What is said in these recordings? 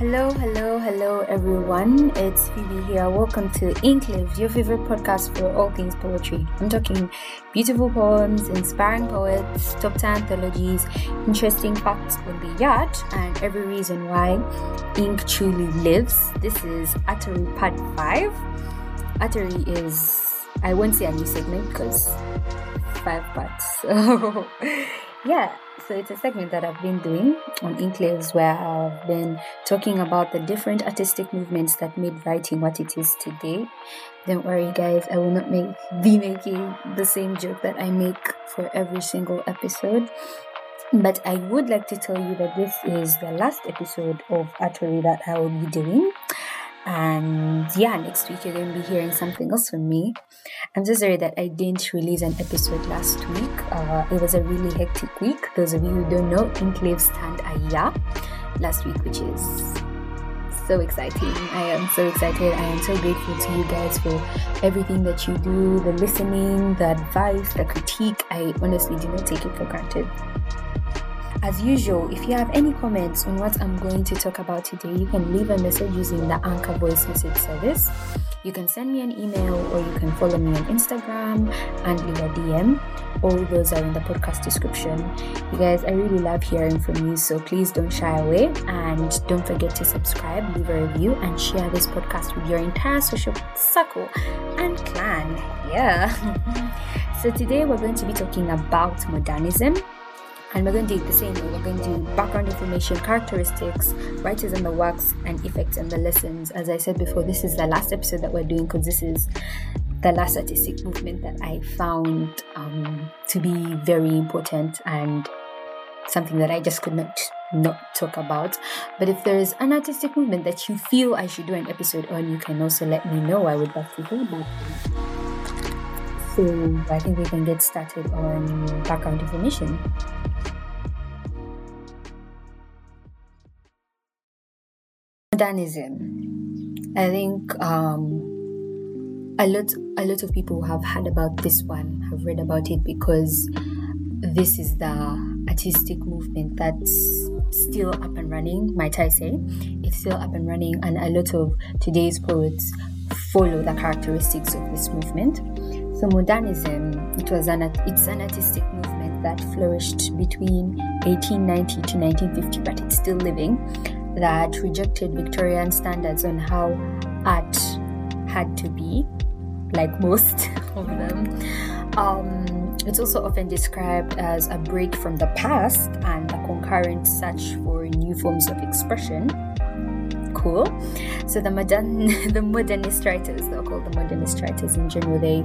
Hello, hello, hello, everyone. It's Phoebe here. Welcome to Inklives, your favorite podcast for all things poetry. I'm talking beautiful poems, inspiring poets, top 10 anthologies, interesting facts on the yacht, and every reason why ink truly lives. This is Atari Part 5. Atari is, I won't say a new segment because five parts. So, yeah, so it's a segment that I've been doing on Inklives where I've been talking about the different artistic movements that made writing what it is today. Don't worry, guys, I will not make be making the same joke that I make for every single episode. But I would like to tell you that this is the last episode of Atari that I will be doing. And yeah, next week you're going to be hearing something else from me. I'm so sorry that I didn't release an episode last week. Uh, it was a really hectic week. Those of you who don't know, Inklive stand Aya last week, which is so exciting. I am so excited. I am so grateful to you guys for everything that you do, the listening, the advice, the critique. I honestly do not take it for granted. As usual, if you have any comments on what I'm going to talk about today, you can leave a message using the Anchor voice message service. You can send me an email or you can follow me on Instagram and leave a DM. All those are in the podcast description. You guys, I really love hearing from you, so please don't shy away and don't forget to subscribe, leave a review, and share this podcast with your entire social circle and clan. Yeah. so today we're going to be talking about modernism and we're going to do the same. We're going to do background information, characteristics, writers and the works, and effects and the lessons. As I said before, this is the last episode that we're doing because this is the last artistic movement that I found um, to be very important and something that I just could not not talk about. But if there is an artistic movement that you feel I should do an episode on, you can also let me know. I would love to hear that. So I think we can get started on background definition. modernism. I think um, a lot a lot of people have heard about this one, have read about it because this is the artistic movement that's still up and running, might I say. It's still up and running and a lot of today's poets follow the characteristics of this movement. So modernism, it was an it's an artistic movement that flourished between 1890 to 1950, but it's still living that rejected Victorian standards on how art had to be, like most of them. Um, it's also often described as a break from the past and a concurrent search for new forms of expression. Cool. So the modern, the modernist writers, they're called the modernist writers in general, they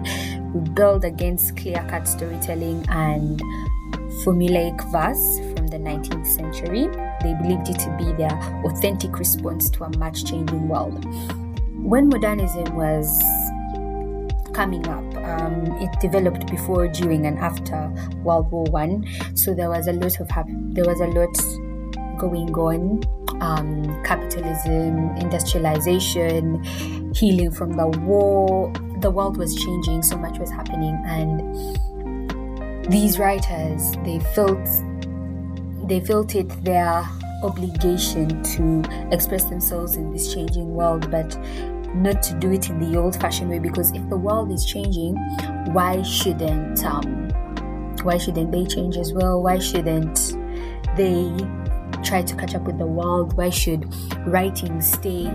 rebelled against clear-cut storytelling and formulaic verse from the 19th century. They believed it to be their authentic response to a much changing world. When modernism was coming up, um, it developed before, during, and after World War One. So there was a lot of there was a lot going on. Um, capitalism, industrialization, healing from the war. The world was changing, so much was happening, and these writers they felt they felt it their obligation to express themselves in this changing world but not to do it in the old fashioned way because if the world is changing why shouldn't um why shouldn't they change as well why shouldn't they try to catch up with the world why should writing stay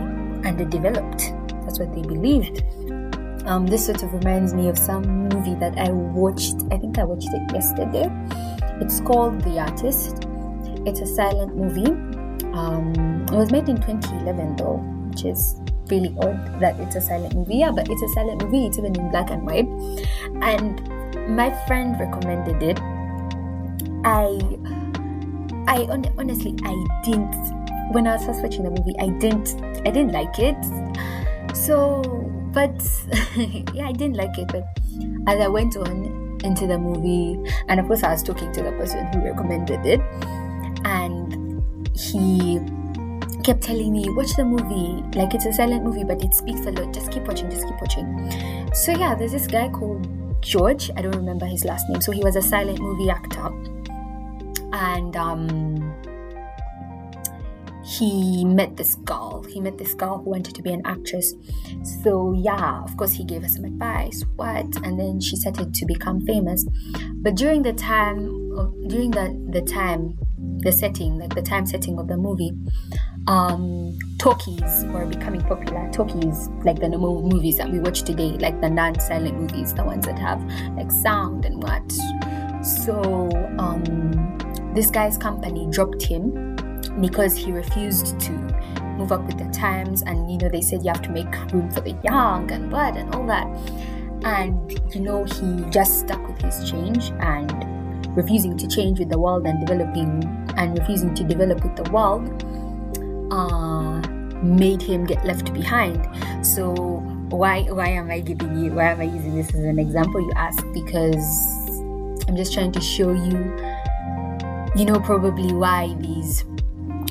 underdeveloped that's what they believed um, this sort of reminds me of some movie that I watched. I think I watched it yesterday. It's called The Artist. It's a silent movie. Um, it was made in 2011 though, which is really odd that it's a silent movie. Yeah, but it's a silent movie. It's even in black and white. And my friend recommended it. I, I honestly, I didn't. When I was first watching the movie, I didn't, I didn't like it. So but yeah, I didn't like it. But as I went on into the movie, and of course, I was talking to the person who recommended it, and he kept telling me, Watch the movie. Like, it's a silent movie, but it speaks a lot. Just keep watching, just keep watching. So, yeah, there's this guy called George. I don't remember his last name. So, he was a silent movie actor. And, um, he met this girl. He met this girl who wanted to be an actress. So yeah, of course he gave her some advice, what, and then she started to become famous. But during the time, during the the time, the setting, like the time setting of the movie, um, talkies were becoming popular. Talkies, like the normal movies that we watch today, like the non-silent movies, the ones that have like sound and what. So um, this guy's company dropped him because he refused to move up with the times and you know they said you have to make room for the young and what and all that. And you know he just stuck with his change and refusing to change with the world and developing and refusing to develop with the world uh, made him get left behind. So why why am i giving you why am i using this as an example you ask? Because i'm just trying to show you you know probably why these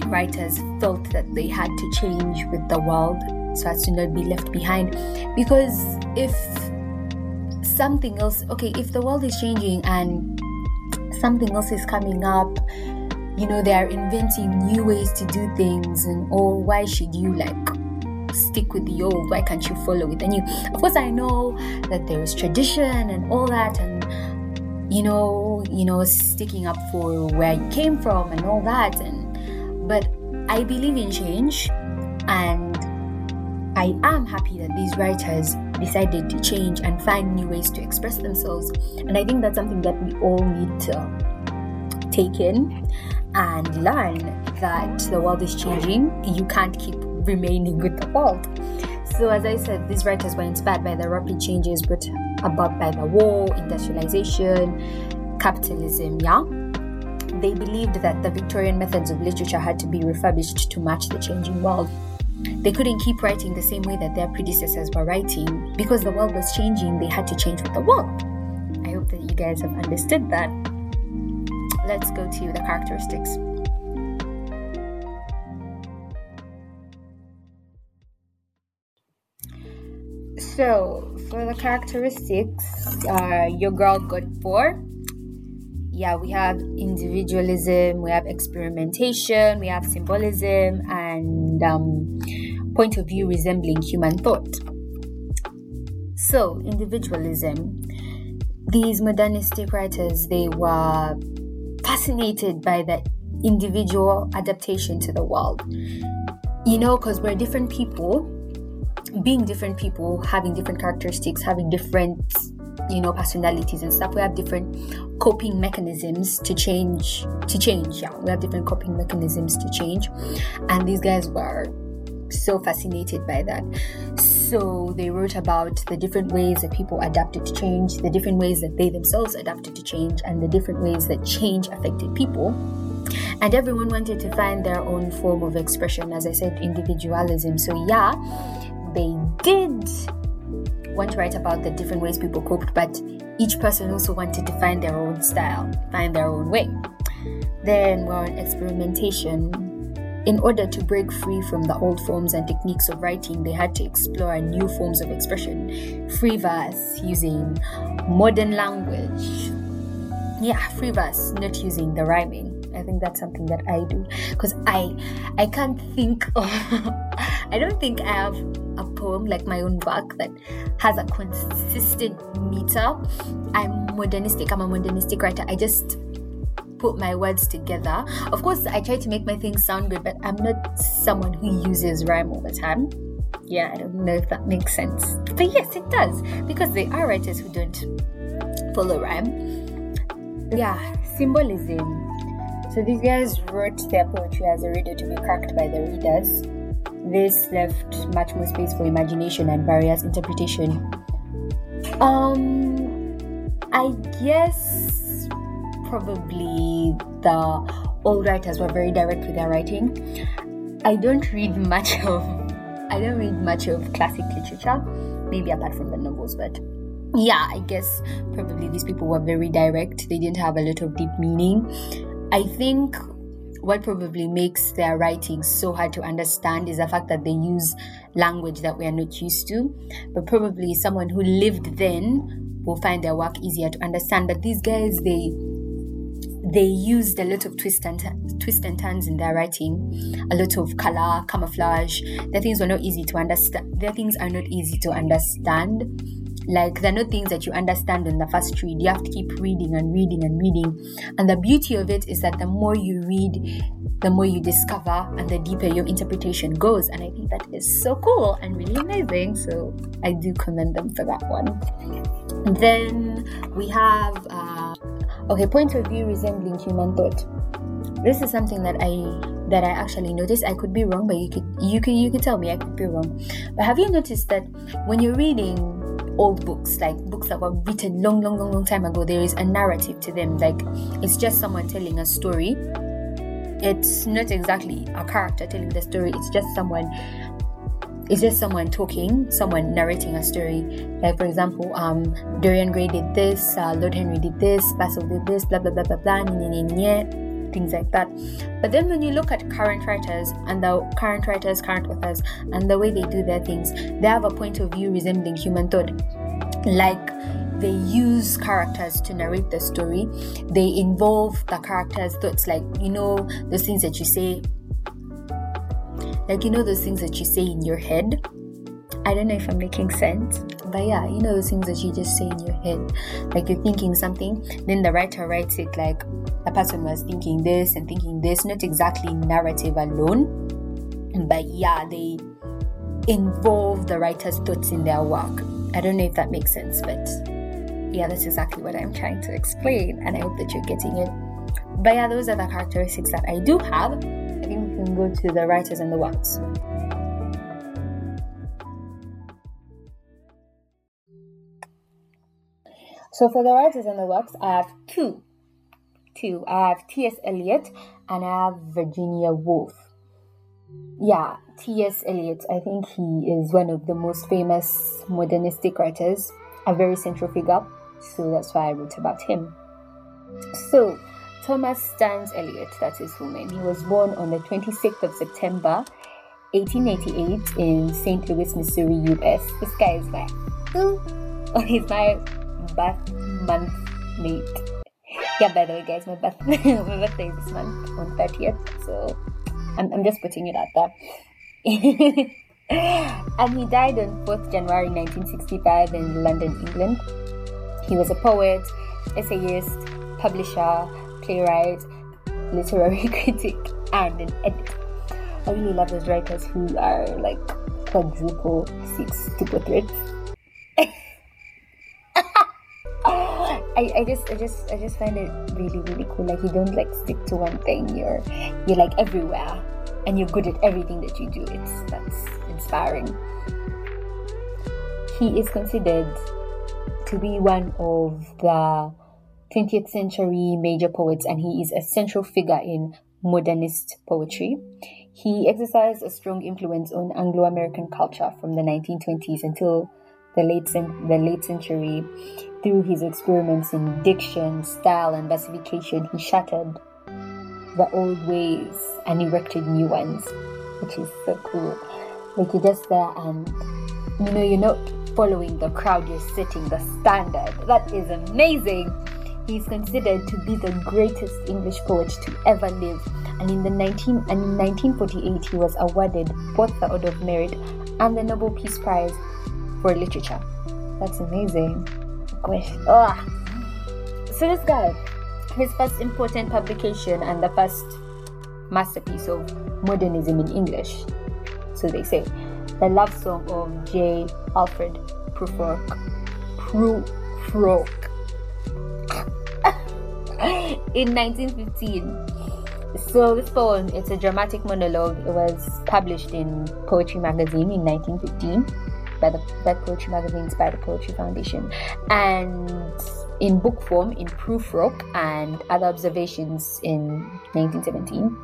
writers felt that they had to change with the world so as to not be left behind. Because if something else, okay, if the world is changing and something else is coming up, you know, they are inventing new ways to do things, and oh, why should you like stick with the old? Why can't you follow with the new? Of course, I know that there is tradition and all that, and you know, you know, sticking up for where you came from and all that, and but I believe in change and I am happy that these writers decided to change and find new ways to express themselves. And I think that's something that we all need to take in and learn that the world is changing. You can't keep remaining with the world. So, as I said, these writers were inspired by the rapid changes brought about by the war, industrialization, capitalism, yeah? They believed that the Victorian methods of literature had to be refurbished to match the changing world. They couldn't keep writing the same way that their predecessors were writing. Because the world was changing, they had to change with the world. I hope that you guys have understood that. Let's go to the characteristics. So, for the characteristics, uh, your girl got four yeah, we have individualism, we have experimentation, we have symbolism, and um, point of view resembling human thought. So, individualism. These modernistic writers, they were fascinated by the individual adaptation to the world. You know, because we're different people, being different people, having different characteristics, having different you know personalities and stuff. We have different coping mechanisms to change to change yeah. We have different coping mechanisms to change. And these guys were so fascinated by that. So they wrote about the different ways that people adapted to change the different ways that they themselves adapted to change and the different ways that change affected people. And everyone wanted to find their own form of expression as i said individualism. So yeah they did want to write about the different ways people coped, but each person also wanted to find their own style, find their own way. Then we're on experimentation. In order to break free from the old forms and techniques of writing, they had to explore new forms of expression. Free verse using modern language. Yeah, free verse, not using the rhyming. I think that's something that I do because I I can't think of I don't think I have poem like my own work that has a consistent meter. I'm modernistic. I'm a modernistic writer. I just put my words together. Of course, I try to make my things sound good, but I'm not someone who uses rhyme all the time. Yeah, I don't know if that makes sense. But yes, it does because there are writers who don't follow rhyme. Yeah, symbolism. So these guys wrote their poetry as a reader to be cracked by the readers. This left much more space for imagination and various interpretation. Um, I guess probably the old writers were very direct with their writing. I don't read much of I don't read much of classic literature, maybe apart from the novels, but yeah, I guess probably these people were very direct. They didn't have a lot of deep meaning. I think what probably makes their writing so hard to understand is the fact that they use language that we are not used to. But probably someone who lived then will find their work easier to understand. But these guys, they they used a lot of twist and twist and turns in their writing, a lot of color, camouflage. The things were not easy to understand. Their things are not easy to understand. Like there are no things that you understand in the first read. You have to keep reading and reading and reading. And the beauty of it is that the more you read, the more you discover and the deeper your interpretation goes. And I think that is so cool and really amazing. So I do commend them for that one. then we have uh, okay, point of view resembling human thought. This is something that I that I actually noticed. I could be wrong, but you could you could you could tell me I could be wrong. But have you noticed that when you're reading old books, like books that were written long, long, long, long time ago, there is a narrative to them. Like it's just someone telling a story. It's not exactly a character telling the story. It's just someone it's just someone talking someone narrating a story. Like for example um dorian gray did this uh, lord henry did this basil did this blah blah blah blah blah nye, nye, nye, things like that but then when you look at current writers and the current writers current authors and the way they do their things they have a point of view resembling human thought like they use characters to narrate the story. They involve the characters' thoughts, like you know, those things that you say, like you know, those things that you say in your head. I don't know if I'm making sense, but yeah, you know, those things that you just say in your head, like you're thinking something, then the writer writes it like a person was thinking this and thinking this, not exactly narrative alone, but yeah, they involve the writer's thoughts in their work. I don't know if that makes sense, but yeah, that's exactly what I'm trying to explain, and I hope that you're getting it. But yeah, those are the characteristics that I do have. I think we can go to the writers and the works. So for the writers and the works, I have two. Two. I have T.S. Eliot and I have Virginia Woolf. Yeah, T.S. Eliot. I think he is one of the most famous modernistic writers, a very central figure so that's why I wrote about him. So, Thomas Stearns Eliot, that's his full name. He was born on the 26th of September 1888 in St. Louis, Missouri, US. This guy is like, oh, he's my birth month mate. Yeah, by the way, guys, my, birth- my birthday is this month on 30th, so I'm, I'm just putting it out there. and he died on 4th January 1965 in London, England. He was a poet, essayist, publisher, playwright, literary critic, and an editor. I really love those writers who are like quadruple six super threads. I, I just I just I just find it really really cool. Like you don't like stick to one thing. You're you're like everywhere, and you're good at everything that you do. It's that's inspiring. He is considered to be one of the 20th century major poets, and he is a central figure in modernist poetry. He exercised a strong influence on Anglo American culture from the 1920s until the late, the late century. Through his experiments in diction, style, and versification, he shattered the old ways and erected new ones, which is so cool. Like you're just there and you know you're not following the crowd, you're setting the standard. That is amazing. He's considered to be the greatest English poet to ever live. And in the 19 and in 1948 he was awarded both the Order of Merit and the Nobel Peace Prize for Literature. That's amazing. Gosh. Ugh. So this guy, his first important publication and the first masterpiece of modernism in English. So they say the love song of J. Alfred Prufrock. Prufrock. in 1915. So this poem, it's a dramatic monologue. It was published in Poetry Magazine in 1915 by the by Poetry Magazines by the Poetry Foundation, and in book form in Prufrock and other observations in 1917.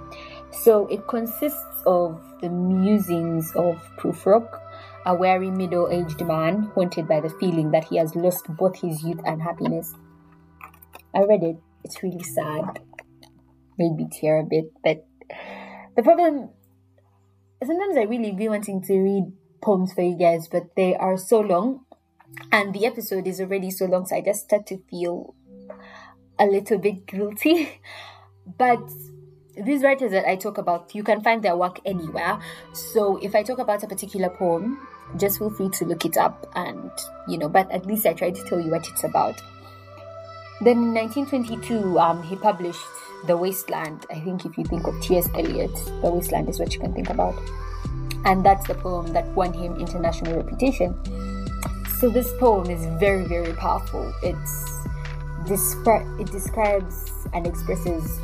So it consists of the musings of Prufrock, a weary middle aged man haunted by the feeling that he has lost both his youth and happiness. I read it, it's really sad. Made me tear a bit, but the problem sometimes I really be wanting to read poems for you guys, but they are so long and the episode is already so long, so I just start to feel a little bit guilty. But these writers that I talk about, you can find their work anywhere. So if I talk about a particular poem, just feel free to look it up and, you know, but at least I try to tell you what it's about. Then in 1922, um, he published The Wasteland. I think if you think of T.S. Eliot, The Wasteland is what you can think about. And that's the poem that won him international reputation. So this poem is very, very powerful. It's descri- it describes and expresses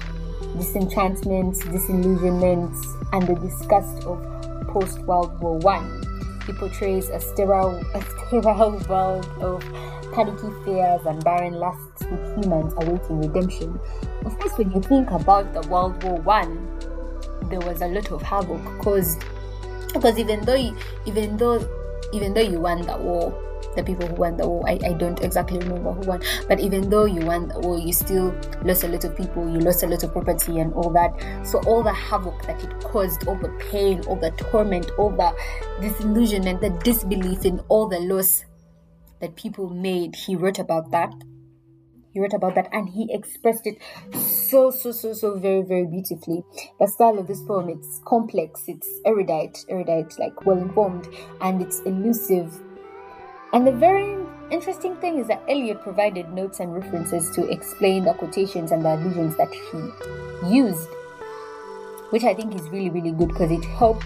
disenchantment, disillusionment, and the disgust of post World War One. It portrays a sterile, a sterile world of panicky fears and barren lusts with humans awaiting redemption. Of course, when you think about the World War One, there was a lot of havoc caused because even though you, even though even though you won the war, the people who won the war. I, I don't exactly remember who won, but even though you won the war, you still lost a lot of people, you lost a lot of property and all that. So all the havoc that it caused, all the pain, all the torment, all the disillusionment, the disbelief in all the loss that people made, he wrote about that. He wrote about that and he expressed it so, so, so, so very, very beautifully. The style of this poem, it's complex, it's erudite, erudite, like well informed, and it's elusive and the very interesting thing is that Eliot provided notes and references to explain the quotations and the allusions that he used, which I think is really, really good because it helps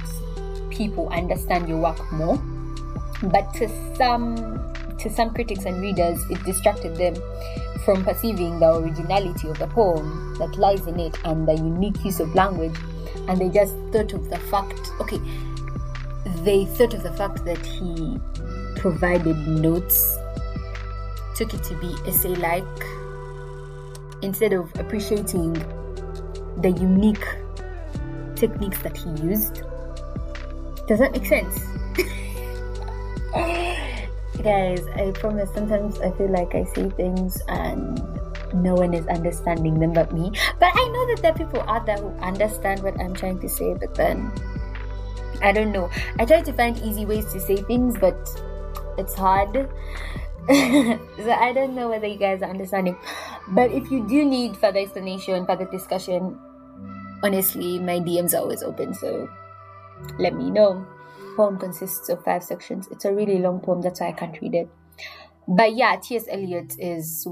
people understand your work more. But to some to some critics and readers, it distracted them from perceiving the originality of the poem that lies in it and the unique use of language. And they just thought of the fact, okay, they thought of the fact that he provided notes, took it to be essay like, instead of appreciating the unique techniques that he used. Does that make sense? Guys, I promise sometimes I feel like I say things and no one is understanding them but me. But I know that there are people out there who understand what I'm trying to say, but then I don't know. I try to find easy ways to say things, but it's hard. so I don't know whether you guys are understanding. But if you do need further explanation, further discussion, honestly, my DMs are always open. So let me know. Poem consists of five sections. It's a really long poem, that's why I can't read it. But yeah, T.S. Eliot is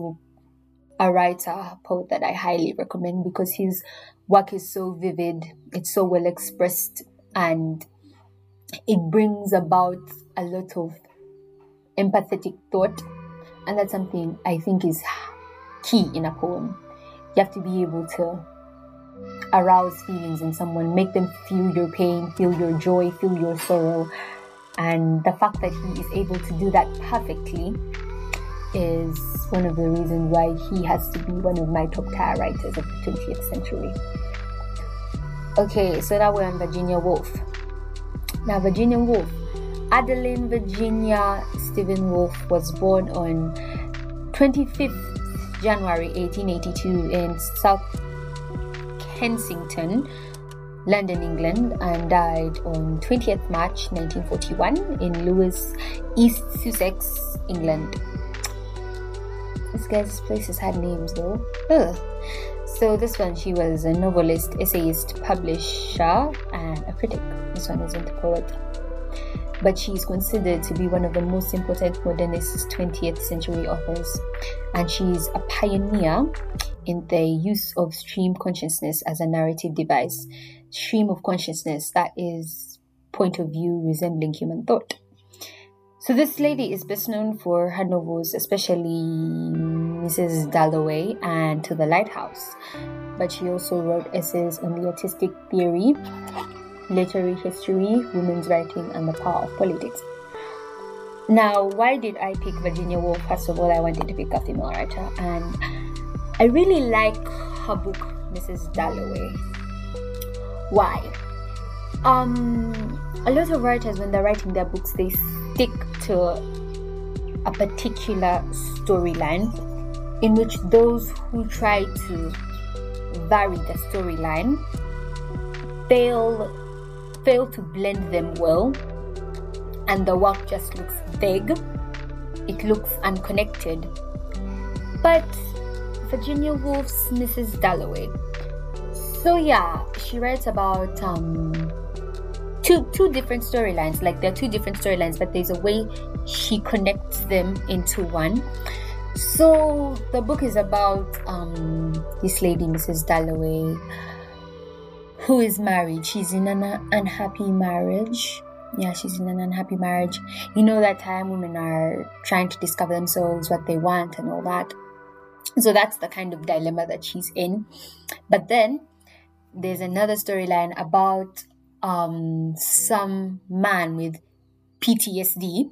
a writer, poet that I highly recommend because his work is so vivid, it's so well expressed, and it brings about a lot of empathetic thought. And that's something I think is key in a poem. You have to be able to arouse feelings in someone, make them feel your pain, feel your joy, feel your sorrow. And the fact that he is able to do that perfectly is one of the reasons why he has to be one of my top tier writers of the 20th century. Okay, so now we're on Virginia Woolf. Now, Virginia Woolf Adeline Virginia Stephen Woolf was born on 25th January 1882 in South Kensington, London, England, and died on 20th March 1941 in Lewes, East Sussex, England. This guy's places had names though. Ugh. So this one, she was a novelist, essayist, publisher, and a critic. This one isn't a poet but she is considered to be one of the most important modernist 20th century authors, and she is a pioneer in the use of stream consciousness as a narrative device. Stream of consciousness, that is point of view resembling human thought. So this lady is best known for her novels, especially Mrs. Dalloway and To the Lighthouse. But she also wrote essays on the artistic theory literary history, women's writing, and the power of politics. Now, why did I pick Virginia Woolf? First of all, I wanted to pick a female writer, and I really like her book, Mrs. Dalloway. Why? Um, a lot of writers, when they're writing their books, they stick to a particular storyline in which those who try to vary the storyline fail fail to blend them well and the work just looks vague, it looks unconnected. But Virginia Woolf's Mrs. Dalloway. So yeah, she writes about um, two two different storylines. Like there are two different storylines, but there's a way she connects them into one. So the book is about um, this lady, Mrs. Dalloway, who is married. She's in an unhappy marriage. Yeah, she's in an unhappy marriage. You know that time women are trying to discover themselves, what they want, and all that. So that's the kind of dilemma that she's in. But then there's another storyline about um, some man with PTSD,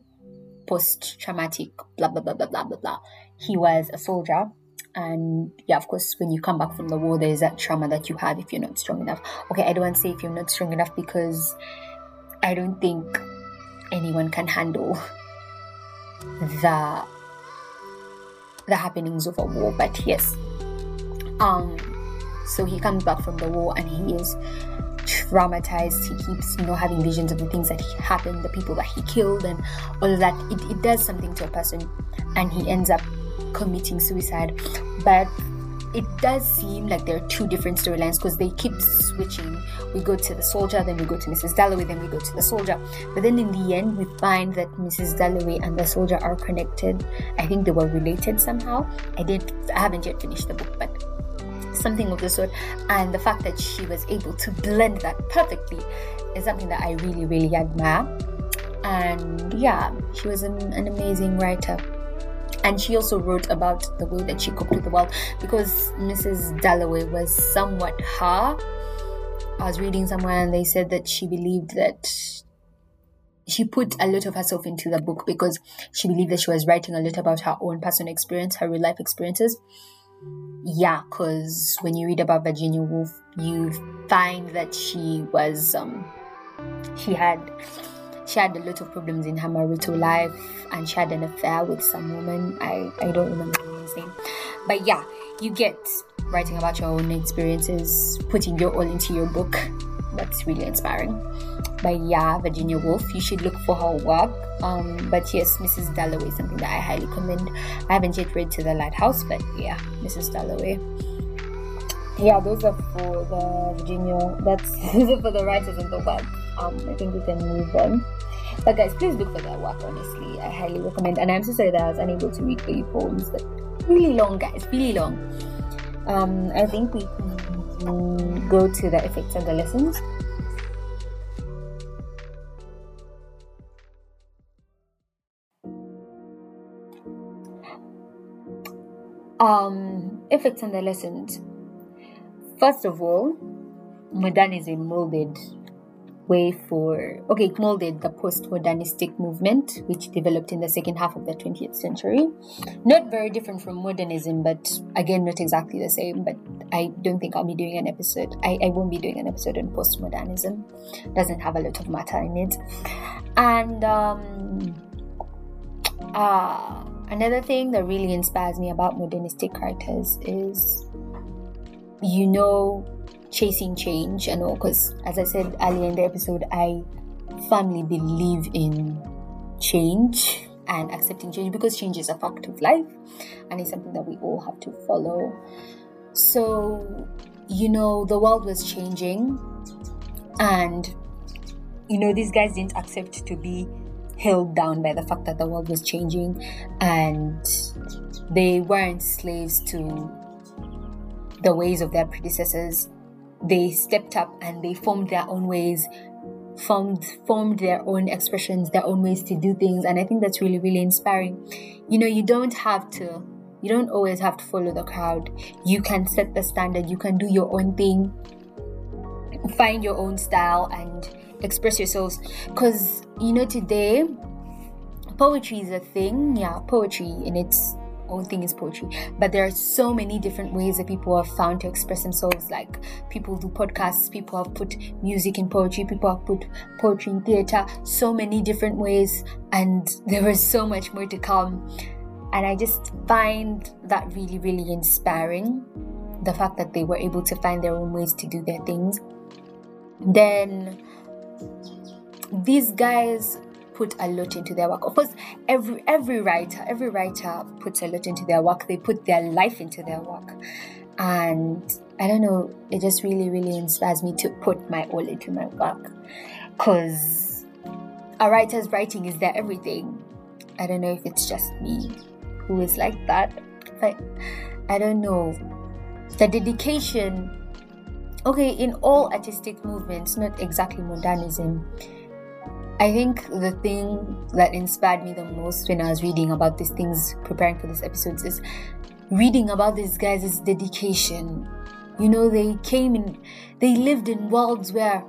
post traumatic, blah, blah, blah, blah, blah, blah, blah. He was a soldier. And yeah, of course, when you come back from the war, there is that trauma that you have if you're not strong enough. Okay, I don't want to say if you're not strong enough because I don't think anyone can handle the the happenings of a war. But yes, um, so he comes back from the war and he is traumatized. He keeps, you know, having visions of the things that happened, the people that he killed, and all of that. It, it does something to a person, and he ends up committing suicide. But it does seem like there are two different storylines because they keep switching. We go to the soldier, then we go to Mrs. Dalloway, then we go to the soldier. But then in the end, we find that Mrs. Dalloway and the soldier are connected. I think they were related somehow. I did. I haven't yet finished the book, but something of the sort. And the fact that she was able to blend that perfectly is something that I really, really admire. And yeah, she was an, an amazing writer. And she also wrote about the way that she coped with the world because Mrs. Dalloway was somewhat her. I was reading somewhere and they said that she believed that she put a lot of herself into the book because she believed that she was writing a lot about her own personal experience, her real life experiences yeah, because when you read about Virginia Woolf, you find that she was um, she had she had a lot of problems in her marital life, and she had an affair with some woman. I I don't remember the name, but yeah, you get writing about your own experiences, putting your all into your book. That's really inspiring. But yeah, Virginia Woolf, you should look for her work. Um, but yes, Mrs. Dalloway is something that I highly commend. I haven't yet read To the Lighthouse, but yeah, Mrs. Dalloway. Yeah, those are for the Virginia. That's those are for the writers in the work. Um, I think we can move on. But guys, please look for their work. Honestly, I highly recommend. And I'm so sorry that I was unable to read the poems, but really long, guys, really long. Um, I think we can go to the effects and the lessons. Um, effects and the lessons. First of all, modernism molded way for okay it molded the post-modernistic movement which developed in the second half of the 20th century. Not very different from modernism but again not exactly the same but i don't think i'll be doing an episode i, I won't be doing an episode on postmodernism. Doesn't have a lot of matter in it. And um uh another thing that really inspires me about modernistic writers is you know chasing change and all because as i said earlier in the episode i firmly believe in change and accepting change because change is a fact of life and it's something that we all have to follow. So you know the world was changing and you know these guys didn't accept to be held down by the fact that the world was changing and they weren't slaves to the ways of their predecessors they stepped up and they formed their own ways formed formed their own expressions their own ways to do things. And i think that's really really inspiring. You know you don't have to you don't always have to follow the crowd. You can set the standard. You can do your own thing find your own style and express yourselves. Because you know today poetry is a thing. Yeah poetry in its own thing is poetry. But there are so many different ways that people have found to express themselves. Like people do podcasts people have put music in poetry people have put poetry in theater. So many different ways and there was so much more to come. And i just find that really really inspiring the fact that they were able to find their own ways to do their things. Then these guys put a lot into their work. Of course, every every writer, every writer puts a lot into their work. They put their life into their work. And I don't know, it just really, really inspires me to put my all into my work. Cause a writer's writing is their everything. I don't know if it's just me who is like that. But I don't know. The dedication okay, in all artistic movements, not exactly modernism, I think the thing that inspired me the most when I was reading about these things, preparing for this episode, is reading about these guys' dedication. You know, they came in, they lived in worlds where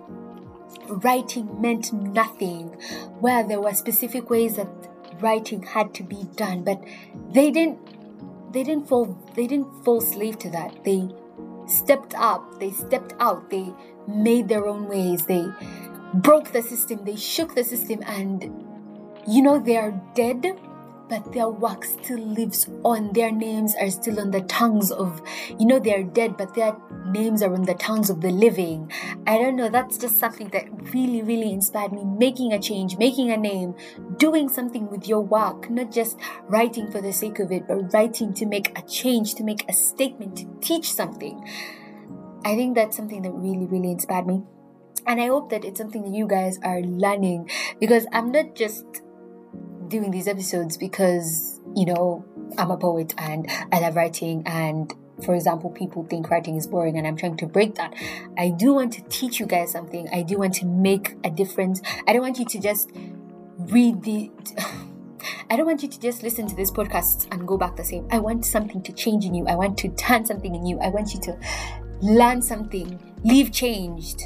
writing meant nothing, where there were specific ways that writing had to be done, but they didn't they didn't fall they didn't fall slave to that. They stepped up, they stepped out, they made their own ways, they broke the system, they shook the system, and you know, they are dead, but their work still lives on. Their names are still on the tongues of, you know, they're dead, but their names are on the tongues of the living. I don't know, that's just something that really, really inspired me. Making a change, making a name, doing something with your work, not just writing for the sake of it, but writing to make a change, to make a statement, to teach something. I think that's something that really, really inspired me. And I hope that it's something that you guys are learning because I'm not just doing these episodes because, you know, I'm a poet and I love writing and for example, people think writing is boring and I'm trying to break that. I do want to teach you guys something. I do want to make a difference. I don't want you to just read the I don't want you to just listen to this podcast and go back the same. I want something to change in you. I want to turn something in you. I want you to learn something, leave changed.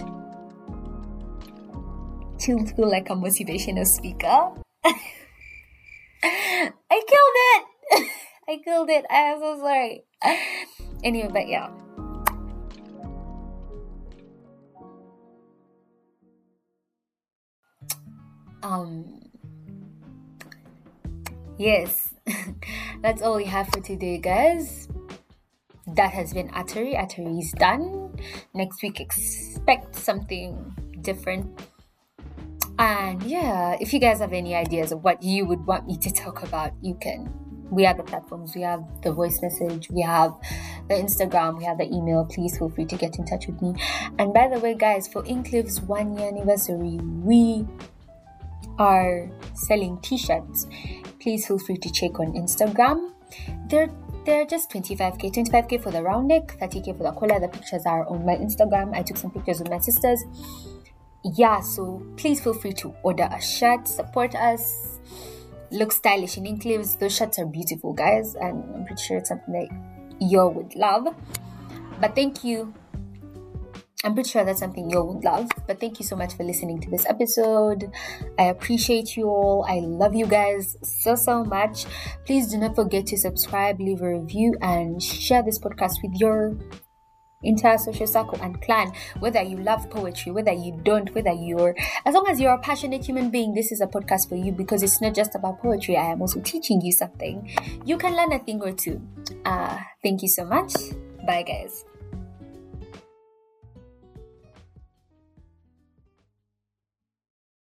To feel like a motivational speaker. I killed it! I killed it. I am so sorry. Anyway, but yeah. Um yes that's all we have for today guys that has been Atari. Atari is done. Next week, expect something different. And yeah, if you guys have any ideas of what you would want me to talk about, you can. We have the platforms, we have the voice message, we have the Instagram, we have the email. Please feel free to get in touch with me. And by the way, guys, for Inklive's one year anniversary, we are selling t shirts. Please feel free to check on Instagram. They're they're just 25k 25k for the round neck 30k for the collar the pictures are on my instagram i took some pictures with my sisters yeah so please feel free to order a shirt support us look stylish in Inklives those shirts are beautiful guys and i'm pretty sure it's something that you would love but thank you I'm pretty sure that's something you would love. But thank you so much for listening to this episode. I appreciate you all. I love you guys so, so much. Please do not forget to subscribe, leave a review, and share this podcast with your entire social circle and clan whether you love poetry whether you don't whether you're as long as you're a passionate human being this is a podcast for you because it's not just about poetry. I am also teaching you something. You can learn a thing or two. Uh thank you so much. Bye guys